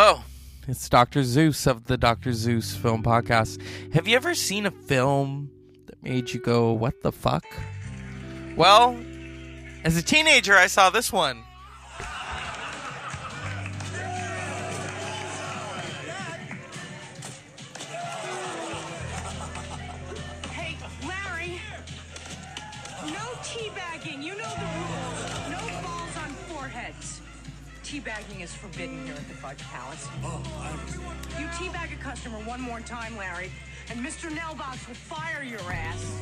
Hello, it's Dr. Zeus of the Dr. Zeus Film Podcast. Have you ever seen a film that made you go, what the fuck? Well, as a teenager, I saw this one. Hey, Larry! No teabagging. You know the rules. No balls on foreheads. Teabagging is forbidden here at Fudge Palace. Oh, You teabag a customer one more time, Larry, and Mr. Nelbox will fire your ass.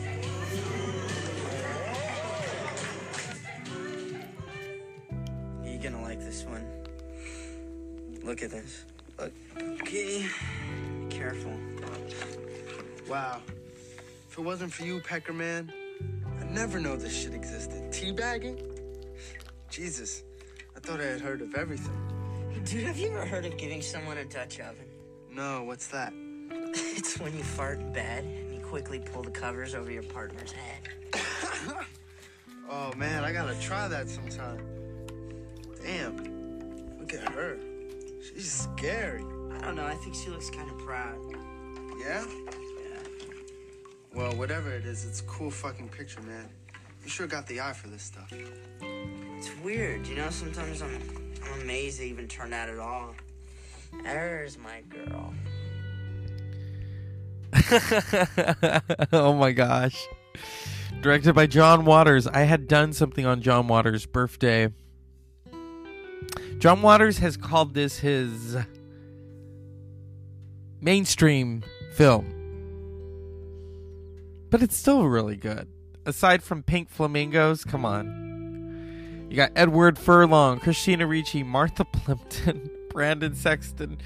You gonna like this one? Look at this. Look. Okay. Be careful. Wow. If it wasn't for you, Peckerman, I'd never know this shit existed. Teabagging? Jesus, I thought I had heard of everything. Dude, have you ever heard of giving someone a Dutch oven? No, what's that? It's when you fart in bed and you quickly pull the covers over your partner's head. Oh man, I gotta try that sometime. Damn, look at her. She's scary. I don't know, I think she looks kind of proud. Yeah? Yeah. Well, whatever it is, it's a cool fucking picture, man. You sure got the eye for this stuff. It's weird, you know, sometimes I'm, I'm amazed they even turned out at all. There's my girl. oh my gosh. Directed by John Waters. I had done something on John Waters' birthday. John Waters has called this his mainstream film. But it's still really good. Aside from Pink Flamingos, come on. You got Edward Furlong, Christina Ricci, Martha Plimpton, Brendan Sexton,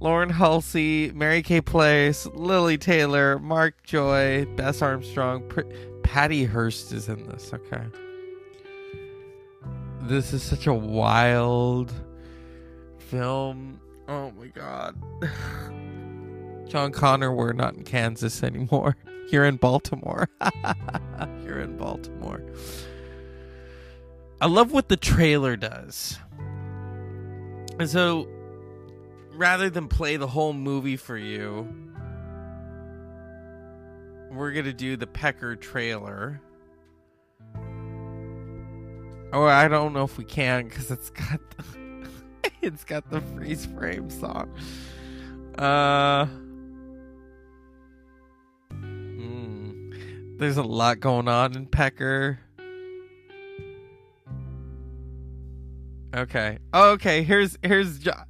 Lauren Hulsey, Mary Kay Place, Lili Taylor, Mark Joy, Bess Armstrong, Pr- Patty Hearst is in this. Okay. This is such a wild film. Oh my god. John Connor, we're not in Kansas anymore. You're in Baltimore. You're in Baltimore. I love what the trailer does. And so rather than play the whole movie for you, we're gonna do the Pecker trailer. Or I don't know if we can because it's got the, it's got the freeze frame song. Uh, mm, there's a lot going on in Pecker. Okay. Oh, okay. Here's here's John.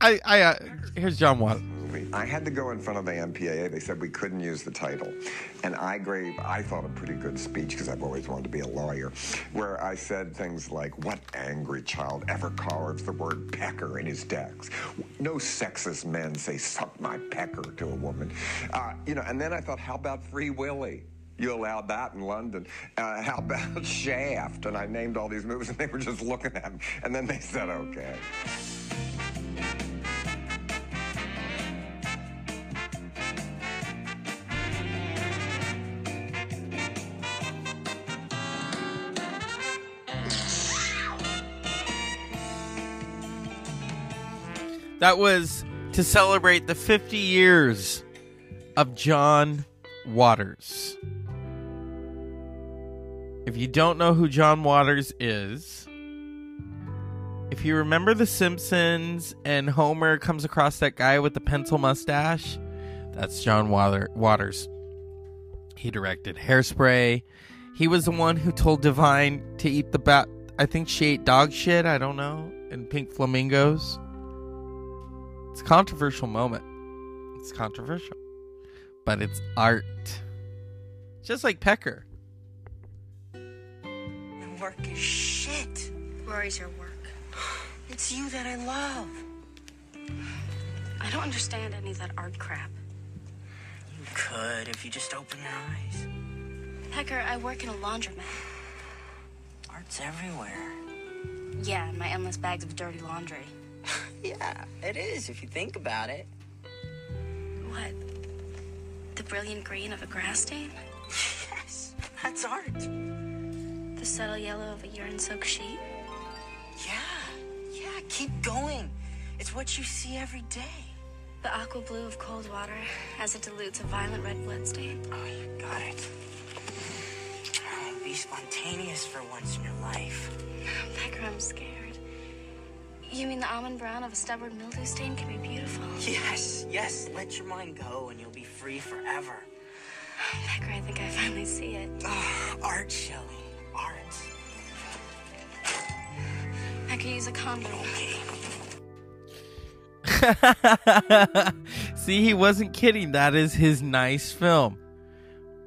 I I uh, here's John Watt. I had to go in front of the MPAA. They said we couldn't use the title. And I gave, I thought, a pretty good speech because I've always wanted to be a lawyer, where I said things like, What angry child ever carves the word pecker in his decks? No sexist men say, Suck my pecker to a woman. Uh, you know, and then I thought, How about Free Willy? You allowed that in London. Uh, how about Shaft? And I named all these movies, and they were just looking at me. And then they said, okay. That was to celebrate the 50 years of John Waters. If you don't know who John Waters is, if you remember The Simpsons and Homer comes across that guy with the pencil mustache, that's John Water- Waters. He directed Hairspray. He was the one who told Divine to eat the bat. I think she ate dog shit. I don't know. And pink flamingos. It's a controversial moment. It's controversial. But it's art. Just like Pecker. Work is shit. Rory's your work. It's you that I love. I don't understand any of that art crap. You could if you just open your eyes. Pecker, I work in a laundromat. Art's everywhere. Yeah, my endless bags of dirty laundry. Yeah, it is if you think about it. What? The brilliant green of a grass stain? Yes, that's art. Subtle yellow of a urine soaked sheet? Yeah, yeah, keep going. It's what you see every day. The aqua blue of cold water as it dilutes a violent red blood stain. Oh, you got it. Oh, be spontaneous for once in your life. Pecker, I'm scared. You mean the almond brown of a stubborn mildew stain can be beautiful? Yes, yes, let your mind go and you'll be free forever. Pecker, I think I finally see it. Oh, art, Shelley. Art. Pecker, use a condom. See, he wasn't kidding. That is his nice film.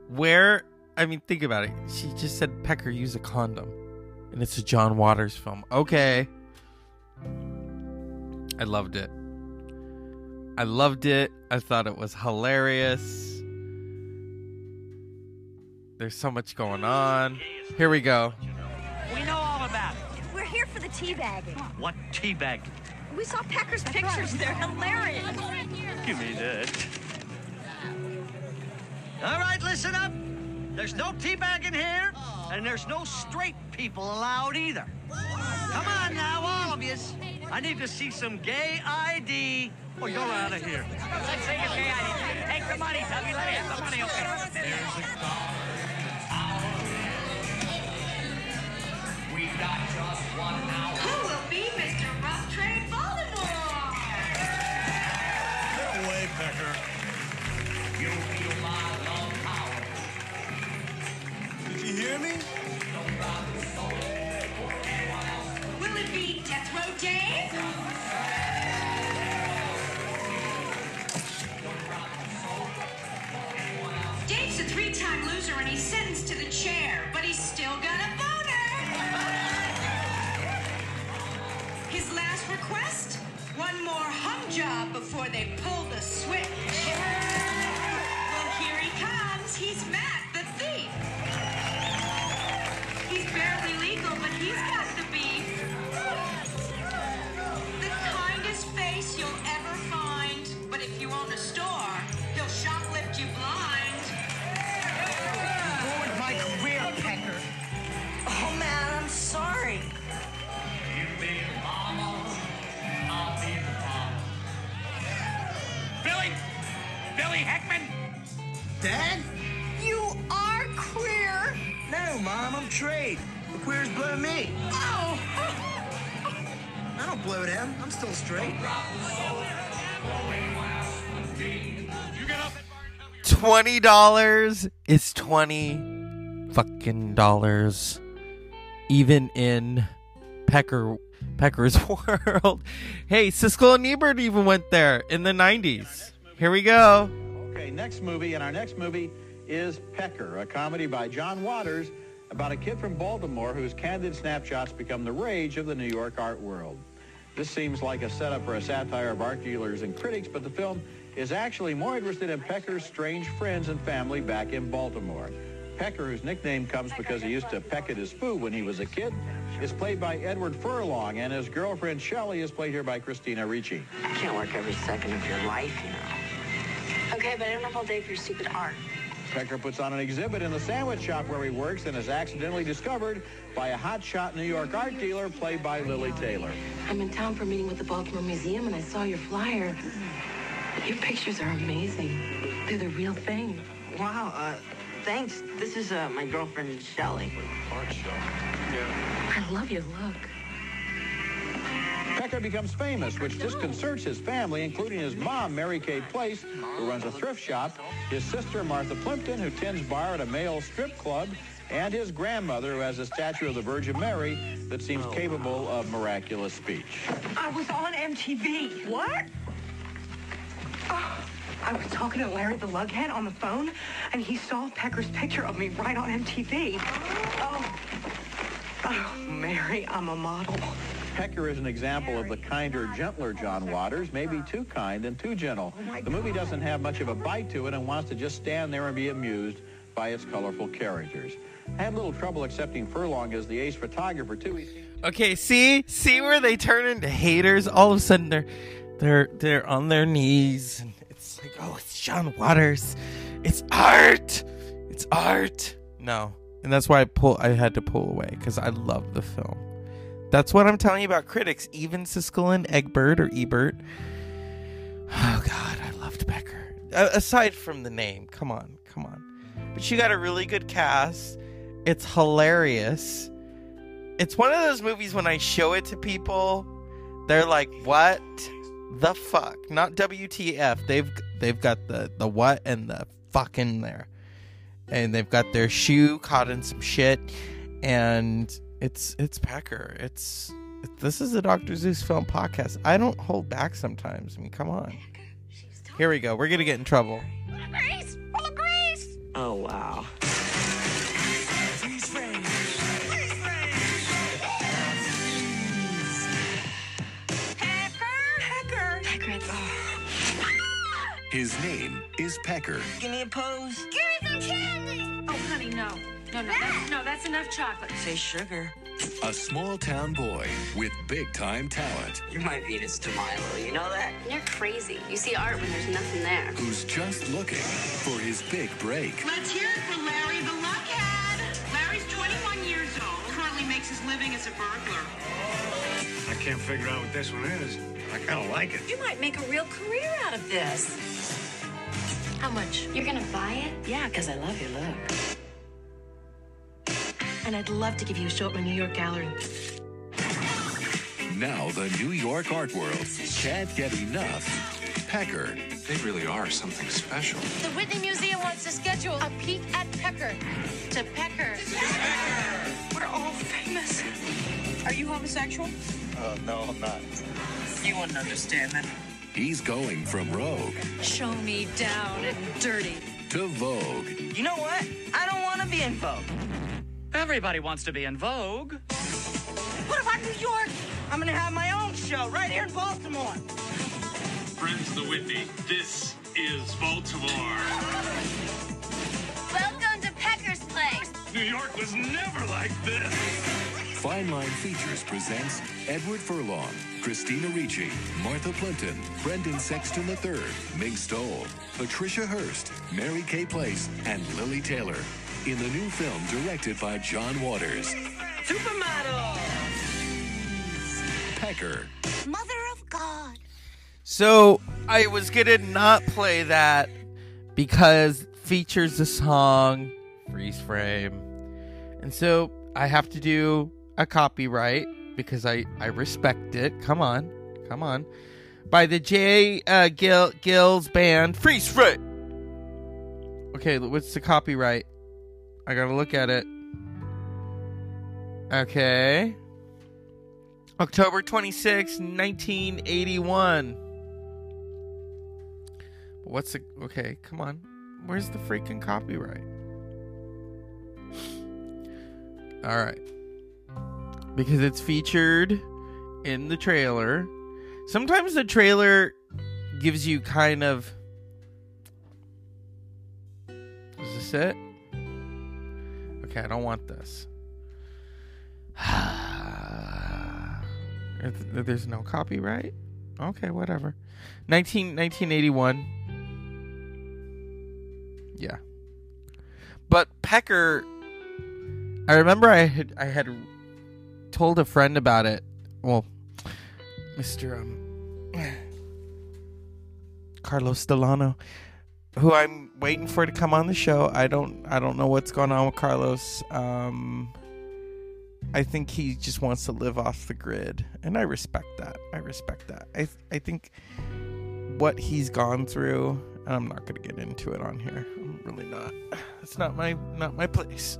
Where, I mean, think about it. She just said, Pecker, use a condom. And it's a John Waters film. Okay. I loved it. I loved it. I thought it was hilarious. There's so much going on. Here we go. We know all about it. We're here for the teabagging. What teabag? We saw Pecker's pictures. They're hilarious. Give me that. All right, listen up. There's no teabagging here, and there's no straight people allowed either. Come on now, all of yous. I need to see some gay ID, or you're out of here. Let's see your gay ID. Take the money, Tubby. Let me have the money, okay? Who will be Mr. Rough Trade Baltimore? Get away, Pecker. You feel my love power. Did you hear me? Will it be Death Row Dave? Dave's a three-time loser and he's sentenced to the chair, request? One more hum job before they pull the switch. Twenty dollars is twenty fucking dollars, even in Pecker Pecker's world. Hey, Siskel and Ebert even went there in the nineties. Here we go. Okay, next movie, and our next movie is Pecker, a comedy by John Waters about a kid from Baltimore whose candid snapshots become the rage of the New York art world. This seems like a setup for a satire of art dealers and critics, but the film is actually more interested in Pecker's strange friends and family back in Baltimore. Pecker, whose nickname comes because he used to peck at his food when he was a kid, is played by Edward Furlong, and his girlfriend Shelley is played here by Christina Ricci. I can't work every second of your life, you know. Okay, but I don't have all day for your stupid art. Pecker puts on an exhibit in the sandwich shop where he works and is accidentally discovered by a hotshot New York art dealer played by Lili Taylor. I'm in town for a meeting with the Baltimore Museum and I saw your flyer. Your pictures are amazing. They're the real thing. Wow, uh, thanks. This is uh, my girlfriend, Shelley. Art Shelly. Yeah. I love your look. Pecker becomes famous, which disconcerts his family, including his mom, Mary Kay Place, who runs a thrift shop, his sister, Martha Plimpton, who tends bar at a male strip club, and his grandmother, who has a statue of the Virgin Mary that seems capable of miraculous speech. I was on MTV. What? Oh, I was talking to Larry the Lughead on the phone, and he saw Pecker's picture of me right on MTV. Oh, oh Mary, I'm a model. Pecker is an example of the kinder, gentler John Waters, maybe too kind and too gentle. Oh the movie doesn't have much of a bite to it and wants to just stand there and be amused by its colorful characters. I had a little trouble accepting Furlong as the ace photographer, too. Okay, see, see where they turn into haters. All of a sudden, they're they're they're on their knees, and like, oh, it's John Waters. It's art. It's art. No, and that's why I pull. I had to pull away because I love the film. That's what I'm telling you about critics. Even Siskel and Egbert or Ebert. Oh God, I loved Becker. Uh, aside from the name, come on, come on. But she got a really good cast. It's hilarious. It's one of those movies when I show it to people, they're like, "What the fuck?" Not WTF. They've they've got the the what and the fuck in there, and they've got their shoe caught in some shit, and it's it's Pecker. It's this is a Doctor Zeus film podcast. I don't hold back sometimes. I mean, come on. Here we go. We're gonna get in trouble. Grace! Full of Grace! Oh, wow. His name is Pecker. Give me a pose. Give me some candy! Oh, honey, no. No, no, that's, no, that's enough chocolate. Say sugar. A small town boy with big time talent You're my Venus de Milo, you know that? You're crazy. You see art when there's nothing there. who's just looking for his big break. Let's hear it for Larry the Luckhead. Larry's 21 years old, currently makes his living as a burglar. I can't figure out what this one is. I kind of like it. You might make a real career out of this. How much? You're gonna buy it? Yeah, because I love your look. And I'd love to give you a show at my New York gallery. Now the New York art world can't get enough. Pecker. They really are something special. The Whitney Museum wants to schedule a peek at Pecker. To Pecker. We're all famous. Are you homosexual? Uh, no, I'm not. You wouldn't understand that. He's going from rogue Show me down and dirty. to Vogue. You know what? I don't want to be in Vogue. Everybody wants to be in Vogue. What about New York? I'm gonna have my own show right here in Baltimore. Friends of the Whitney, this is Baltimore. Welcome to Pecker's Place. New York was never like this. Fine Line Features presents Edward Furlong, Christina Ricci, Martha Plimpton, Brendan Sexton III, Mink Stole, Patricia Hearst, Mary Kay Place, and Lili Taylor in the new film directed by John Waters. Supermodel. Pecker. Mother of God. So I was gonna not play that because features the song freeze frame, and so I have to do a copyright because I I respect it. Come on, come on, by the J uh, Gill Geils band freeze frame. Okay, what's the copyright? I gotta look at it. Okay. October 26, 1981. What's the. Okay, come on. Where's the freaking copyright? Alright. Because it's featured in the trailer. Sometimes the trailer gives you kind of. Is this it? Okay, I don't want this. There's no copyright? Okay, whatever. 19, 1981. Yeah. But Pecker I remember I had I had told a friend about it. Well, Mr. um Carlos Delano who I'm waiting for to come on the show. I don't I don't know what's going on with Carlos. Um I think he just wants to live off the grid, and I respect that. I respect that. I I think what he's gone through, and I'm not going to get into it on here. I'm really not. It's not my not my place.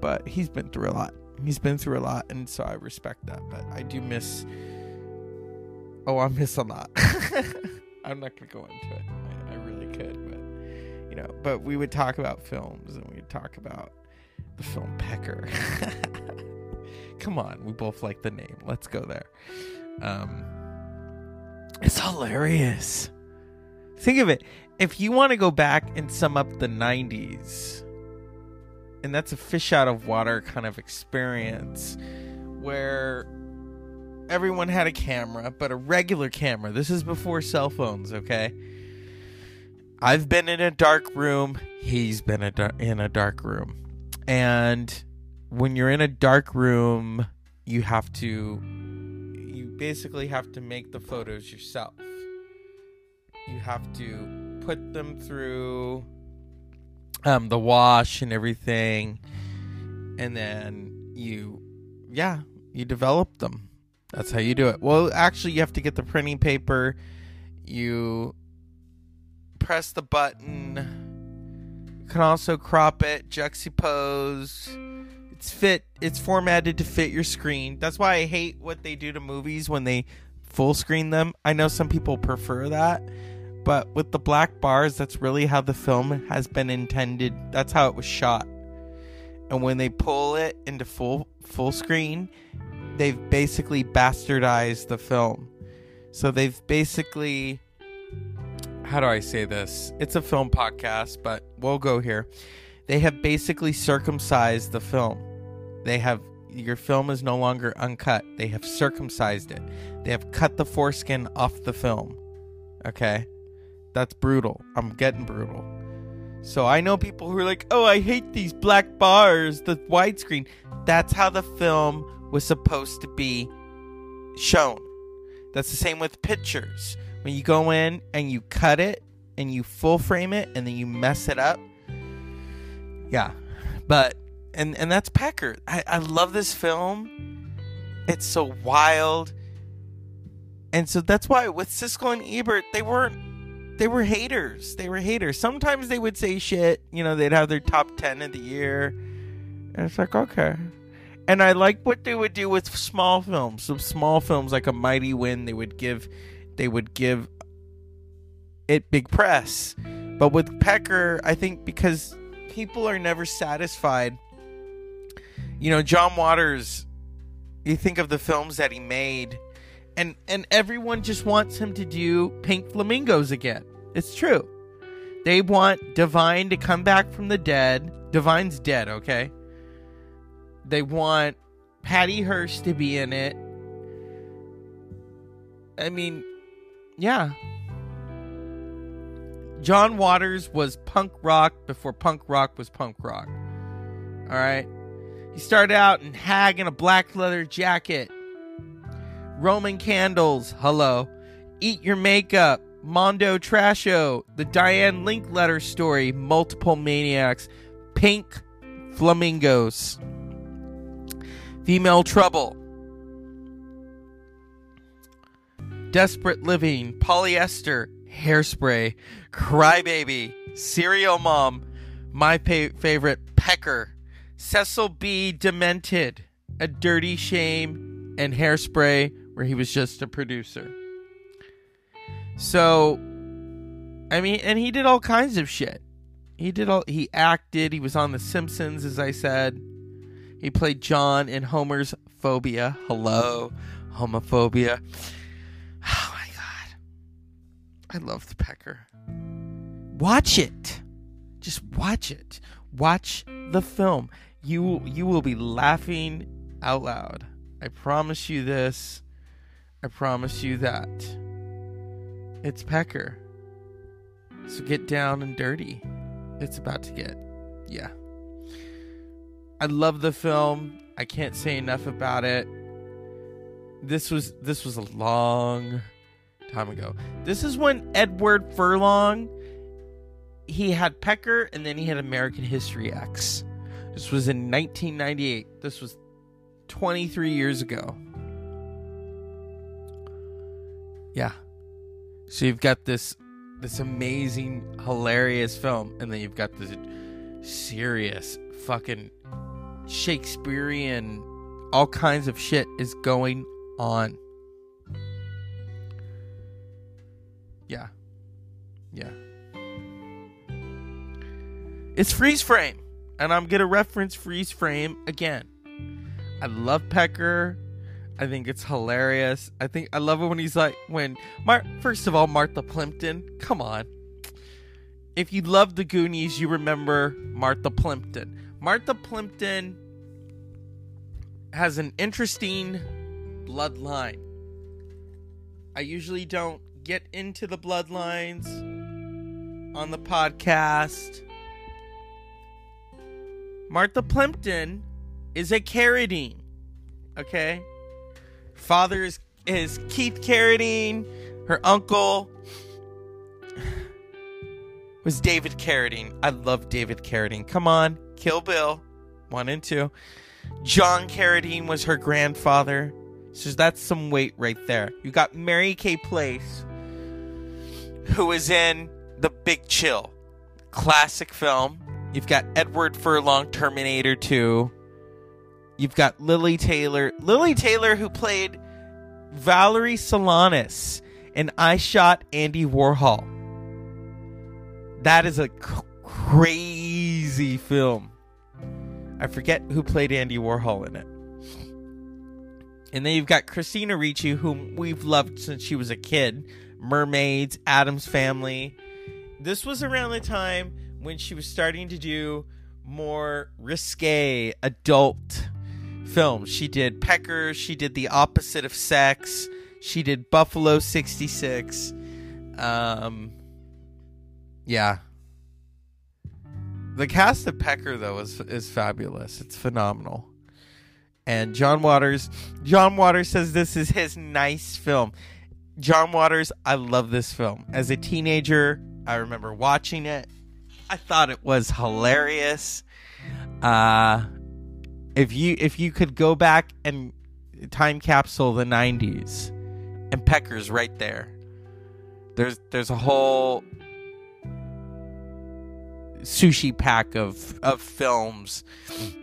But he's been through a lot. He's been through a lot, and so I respect that. But I do miss. Oh, I miss a lot. I'm not to go into it. I, I really could, but you know. But we would talk about films, and we'd talk about the film Pecker. Come on, we both like the name. Let's go there. Um, it's hilarious. Think of it. If you want to go back and sum up the 90s, and that's a fish out of water kind of experience where everyone had a camera, but a regular camera. This is before cell phones, okay? I've been in a dark room. He's been a dar- in a dark room. And when you're in a dark room you have to you basically have to make the photos yourself. You have to put them through um, the wash and everything, and then you, yeah, you develop them. That's how you do it. Well, actually, you have to get the printing paper. You press the button. You can also crop it, juxtapose. It's fit. It's formatted to fit your screen. That's why I hate what they do to movies when they full screen them. I know some people prefer that, but with the black bars, that's really how the film has been intended. That's how it was shot. And when they pull it into full full screen, they've basically bastardized the film. So they've basically how do I say this? It's a film podcast, but we'll go here. They have basically circumcised the film. They have your film is no longer uncut. They have circumcised it. They have cut the foreskin off the film. Okay? That's brutal. I'm getting brutal. So I know people who are like, "Oh, I hate these black bars, the widescreen." That's how the film was supposed to be shown. That's the same with pictures. When you go in and you cut it and you full frame it and then you mess it up. Yeah. But and and that's Pecker. I, I love this film. It's so wild. And so that's why with Siskel and Ebert, they weren't they were haters. They were haters. Sometimes they would say shit, you know, they'd have their top 10 of the year. And it's like, okay. And I like what they would do with small films. Some small films like A Mighty Wind, they would give they would give it big press. But with Pecker, I think because people are never satisfied. You know, John Waters, you think of the films that he made and and everyone just wants him to do Pink Flamingos again. It's true. They want Divine to come back from the dead. Divine's dead, okay? They want Patty Hearst to be in it. I mean, yeah. John Waters was punk rock before punk rock was punk rock. All right. He started out in Hag in a black leather jacket. Roman candles, hello. Eat your makeup, Mondo Trasho, the Diane Linkletter story, multiple maniacs, pink flamingos, female trouble, desperate living, polyester, hairspray, crybaby, serial mom, my pa- favorite, Pecker, Cecil B. Demented, a dirty shame, and hairspray where he was just a producer. So, I mean, and he did all kinds of shit. He did all, he acted, he was on The Simpsons, as I said. He played John in Homer's Phobia. Hello, homophobia. Oh my god. I love the Pecker. Watch it. Just watch it. Watch the film. You you will be laughing out loud. I promise you this. I promise you that. It's Pecker. So get down and dirty. It's about to get. Yeah. I love the film. I can't say enough about it. This was this was a long time ago. This is when Edward Furlong he had Pecker and then he had American History X. This was in 1998. This was 23 years ago. Yeah. So you've got this this amazing hilarious film and then you've got this serious fucking Shakespearean all kinds of shit is going on. Yeah. Yeah. It's freeze frame. And I'm going to reference freeze frame again. I love Pecker. I think it's hilarious. I think I love it when he's like when Mar- first of all Martha Plimpton. Come on. If you love the Goonies, you remember Martha Plimpton. Martha Plimpton has an interesting bloodline. I usually don't get into the bloodlines on the podcast. Martha Plimpton is a Carradine. Okay, father is is Keith Carradine. Her uncle was David Carradine. I love David Carradine. Come on, Kill Bill, one and two. John Carradine was her grandfather. So that's some weight right there. You got Mary Kay Place, who is in The Big Chill, classic film. You've got Edward Furlong, Terminator 2. You've got Lili Taylor. Lili Taylor, who played Valerie Solanas in I Shot Andy Warhol. That is a crazy film. I forget who played Andy Warhol in it. And then you've got Christina Ricci, whom we've loved since she was a kid. Mermaids, Addams Family. This was around the time when she was starting to do more risque adult films. She did Pecker, she did The Opposite of Sex, she did Buffalo 66. Um yeah. The cast of Pecker though is is fabulous. It's phenomenal. And John Waters, John Waters says this is his nice film. John Waters, I love this film. As a teenager, I remember watching it. I thought it was hilarious. Uh if you if you could go back and time capsule the 90s and Pecker's right there. There's there's a whole sushi pack of of films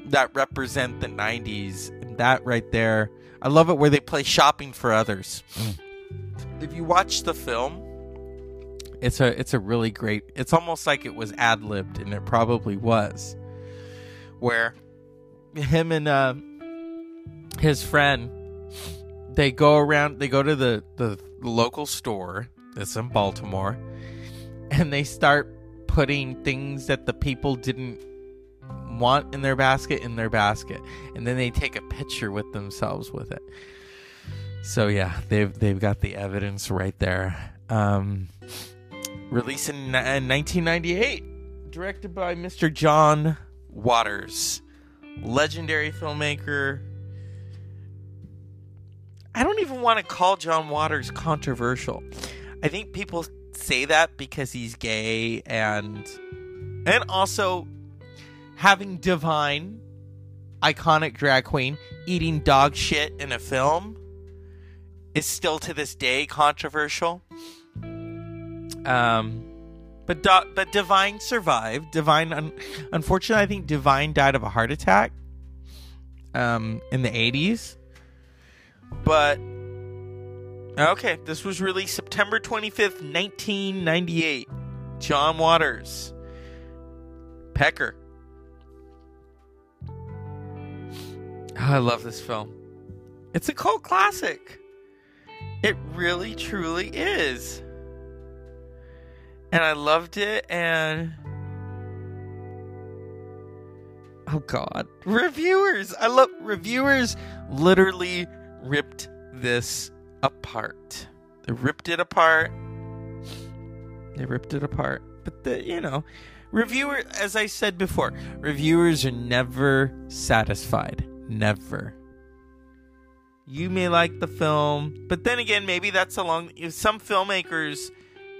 that represent the 90s and that right there i love it where they play shopping for others if you watch the film it's a it's a really great it's almost like it was ad-libbed and it probably was where him and uh his friend they go around they go to the the local store that's in baltimore and they start putting things that the people didn't want in their basket in their basket and then they take a picture with themselves with it. So yeah they've they've got the evidence right there. Um released in, in 1998 directed by mr john waters legendary filmmaker. I don't even want to call john waters controversial. I think people say that because he's gay and and also having divine iconic drag queen eating dog shit in a film is still to this day controversial. Um but Do- but divine survived divine un- unfortunately i think divine died of a heart attack um in the 80s but Okay, this was released September 25th, 1998. John Waters. Pecker. Oh, I love this film. It's a cult classic. It really, truly is. And I loved it, and. Oh, God. Reviewers! I love. Reviewers literally ripped this apart. They ripped it apart. They ripped it apart. But the, you know, reviewer as I said before, reviewers are never satisfied. Never. You may like the film, but then again, maybe that's along some filmmakers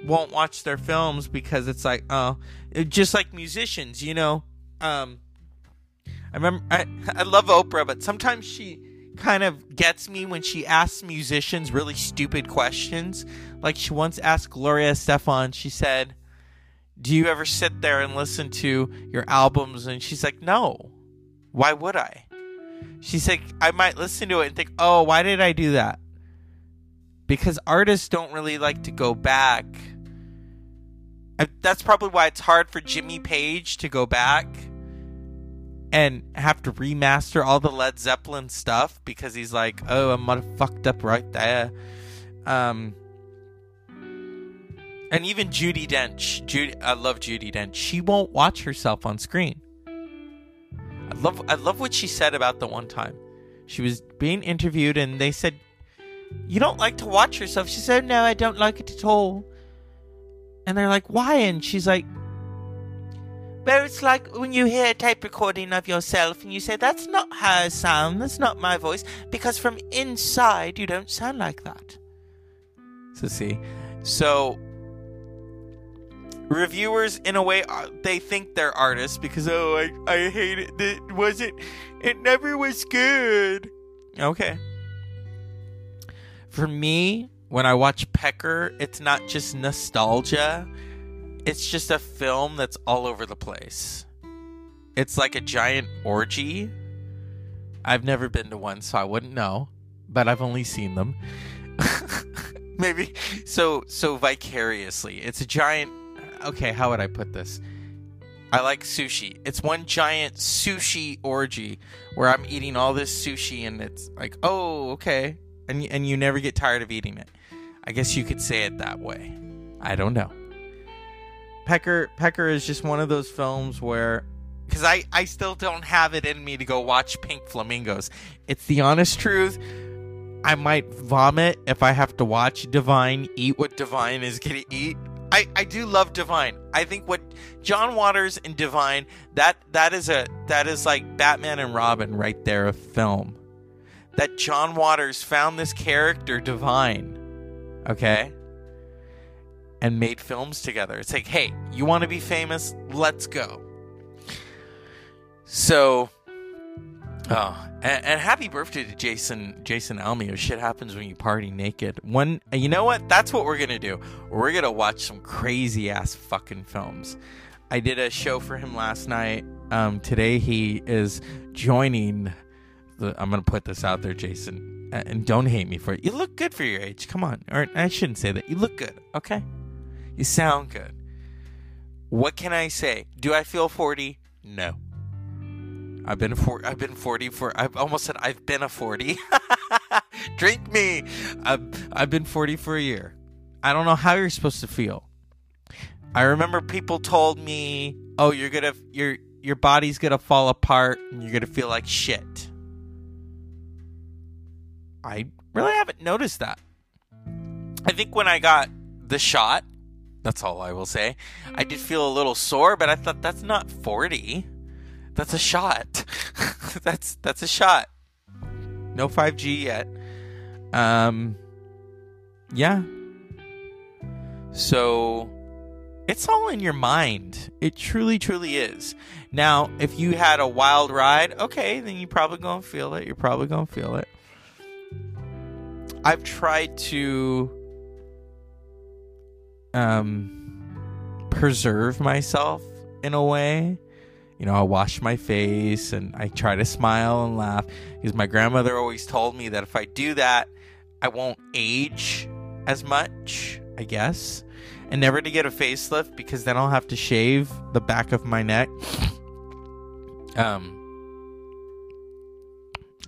won't watch their films because it's like, oh, it, just like musicians, you know. Um I remember I I love Oprah, but sometimes she kind of gets me when she asks musicians really stupid questions. Like she once asked Gloria Estefan, she said, Do you ever sit there and listen to your albums? And she's like, No. Why would I? She's like, I might listen to it and think, Oh, why did I do that? Because artists don't really like to go back. That's probably why it's hard for Jimmy Page to go back and have to remaster all the Led Zeppelin stuff because he's like, oh, I might have fucked up right there. Um, and even Judi Dench, Judi, I love Judi Dench. She won't watch herself on screen. I love, I love what she said about the one time she was being interviewed, and they said, "You don't like to watch yourself." She said, "No, I don't like it at all." And they're like, "Why?" And she's like, Where it's like when you hear a tape recording of yourself and you say, That's not her sound, that's not my voice, because from inside you don't sound like that. So, see, so reviewers, in a way, uh, they think they're artists because, oh, I, I hate it. It wasn't, it never was good. Okay. For me, when I watch Pecker, it's not just nostalgia it's just a film that's all over the place. It's like a giant orgy. I've never been to one, so I wouldn't know, but I've only seen them. Maybe so so vicariously. It's a giant okay, how would I put this? I like sushi. It's one giant sushi orgy where I'm eating all this sushi and it's like, "Oh, okay." And and you never get tired of eating it. I guess you could say it that way. I don't know. Pecker Pecker is just one of those films where because I, I still don't have it in me to go watch Pink Flamingos. It's the honest truth. I might vomit if I have to watch Divine eat what Divine is gonna eat. I, I do love Divine. I think what John Waters and Divine that that is a that is like Batman and Robin right there of film. That John Waters found this character Divine. Okay? and made films together. It's like, hey, you want to be famous? Let's go. So, oh, and, and, happy birthday to Jason Jason Almio. Shit happens when you party naked. One, you know what? That's what we're gonna do. We're gonna watch some crazy ass fucking films. I did a show for him last night. Um, today he is joining. I'm gonna put this out there, Jason, and don't hate me for it. You look good for your age. Come on, or I shouldn't say that. You look good. Okay. You sound good. What can I say? Do I feel 40? No. I've been for I've been 40 for I've almost said I've been a 40. Drink me. I've I've been 40 for a year. I don't know how you're supposed to feel. I remember people told me, "Oh, you're going to your your body's going to fall apart and you're going to feel like shit." I really haven't noticed that. I think when I got the shot, that's all I will say. I did feel a little sore, but I thought that's not 40. That's a shot. that's that's a shot. No 5G yet. Um yeah. So it's all in your mind. It truly truly is. Now, if you had a wild ride, okay, then you probably going to feel it. You're probably going to feel it. I've tried to um, preserve myself in a way. You know, I wash my face and I try to smile and laugh because my grandmother always told me that if I do that, I won't age as much, I guess. And never to get a facelift because then I'll have to shave the back of my neck. Um,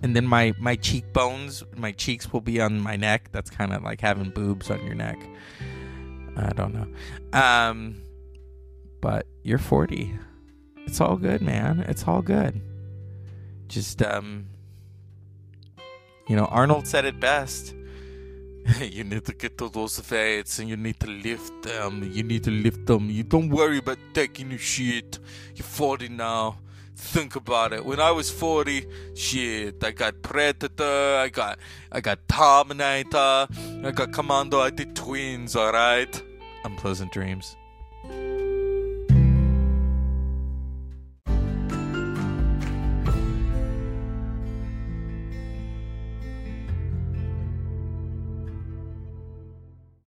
and then my my cheekbones, my cheeks will be on my neck. That's kind of like having boobs on your neck. I don't know. Um, but you're 40. It's all good, man. It's all good. Just um, you know, Arnold said it best. you need to get to those weights and you need to lift them. You need to lift them. You don't worry about taking your shit. You're 40 now. Think about it. When I was 40, shit, I got Predator, I got I got Terminator, I got Commando, I did twins, alright? Unpleasant dreams.